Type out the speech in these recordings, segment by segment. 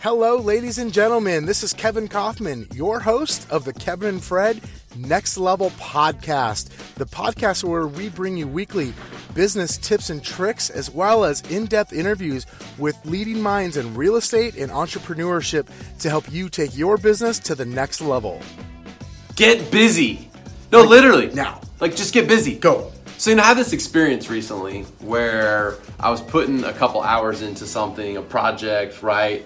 Hello, ladies and gentlemen. This is Kevin Kaufman, your host of the Kevin and Fred Next Level Podcast, the podcast where we bring you weekly business tips and tricks, as well as in depth interviews with leading minds in real estate and entrepreneurship to help you take your business to the next level. Get busy. No, literally. now. Like, just get busy. Go. So, you know, I had this experience recently where I was putting a couple hours into something, a project, right?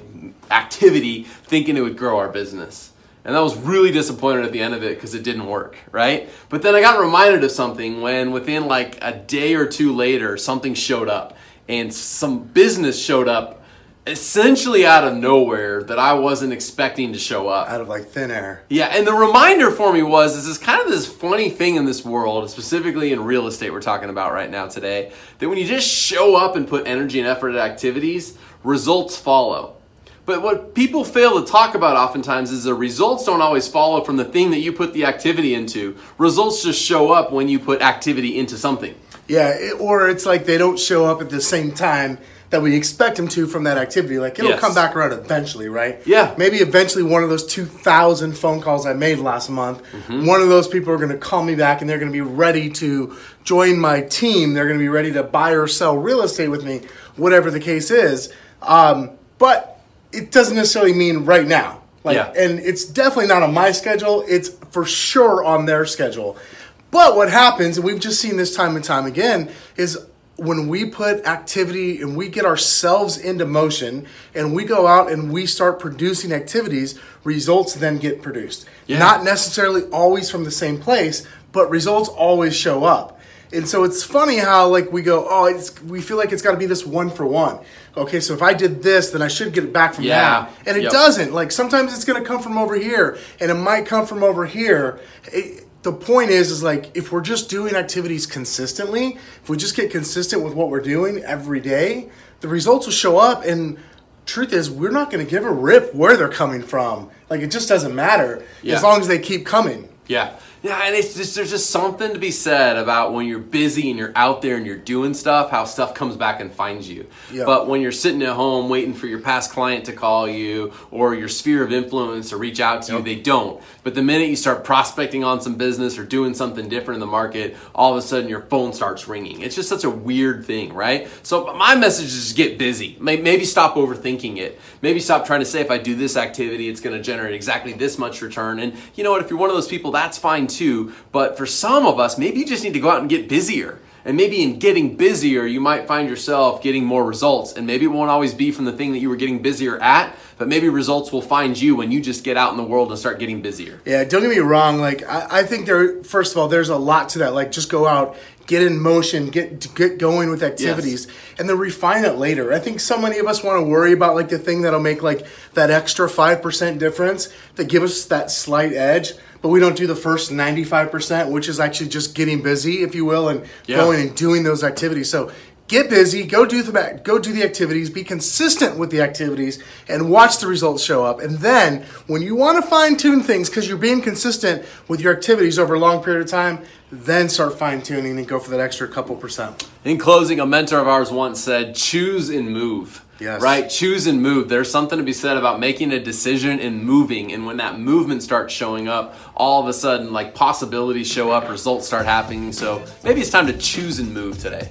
Activity, thinking it would grow our business. And I was really disappointed at the end of it because it didn't work, right? But then I got reminded of something when within like a day or two later, something showed up and some business showed up essentially out of nowhere that I wasn't expecting to show up. Out of like thin air. Yeah, and the reminder for me was this is kind of this funny thing in this world, specifically in real estate we're talking about right now today, that when you just show up and put energy and effort at activities, results follow. But what people fail to talk about oftentimes is the results don't always follow from the thing that you put the activity into. Results just show up when you put activity into something. Yeah, or it's like they don't show up at the same time that we expect them to from that activity. Like it'll Yes. come back around eventually, right? Yeah. Maybe eventually one of those 2,000 phone calls I made last month, Mm-hmm. one of those people are going to call me back and they're going to be ready to join my team. They're going to be ready to buy or sell real estate with me, whatever the case is. Um, but it doesn't necessarily mean right now. Like, Yeah. and it's definitely not on my schedule. It's for sure on their schedule. But what happens, and we've just seen this time and time again, is when we put activity and we get ourselves into motion and we go out and we start producing activities, results then get produced. Yeah. Not necessarily always from the same place, but results always show up. And so it's funny how like we go, oh, it's, we feel like it's got to be this one for one. Okay, so if I did this, then I should get it back from Yeah. that, and it Yep. doesn't. Like sometimes it's going to come from over here, and it might come from over here. It- the point is, is like if we're just doing activities consistently, if we just get consistent with what we're doing every day, the results will show up. And truth is, we're not going to give a rip where they're coming from. Like it just doesn't matter Yeah. as long as they keep coming. Yeah. Yeah, and it's just there's just something to be said about when you're busy and you're out there and you're doing stuff, how stuff comes back and finds you. Yeah. But when you're sitting at home waiting for your past client to call you or your sphere of influence to reach out to you, they don't. But the minute you start prospecting on some business or doing something different in the market, all of a sudden your phone starts ringing. It's just such a weird thing, right? So my message is just get busy. Maybe stop overthinking it. Maybe stop trying to say if I do this activity, it's going to generate exactly this much return. And you know what? If you're one of those people, that's fine too. But for some of us, maybe you just need to go out and get busier. And maybe in getting busier, you might find yourself getting more results. And maybe it won't always be from the thing that you were getting busier at, but maybe results will find you when you just get out in the world and start getting busier. Yeah, don't get me wrong. Like I, I think there. First of all, there's a lot to that. Like just go out, get in motion, get get going with activities, and then refine it later. I think so many of us want to worry about like the thing that'll make like that extra five percent difference that give us that slight edge. But we don't do the first 95%, which is actually just getting busy, if you will, and Yeah. going and doing those activities. So get busy, go do the go do the activities, be consistent with the activities, and watch the results show up. And then when you want to fine tune things because you're being consistent with your activities over a long period of time, then start fine tuning and go for that extra couple percent. In closing, a mentor of ours once said, choose and move. Yes. Right? Choose and move. There's something to be said about making a decision and moving. And when that movement starts showing up, all of a sudden, like possibilities show up, results start happening. So maybe it's time to choose and move today.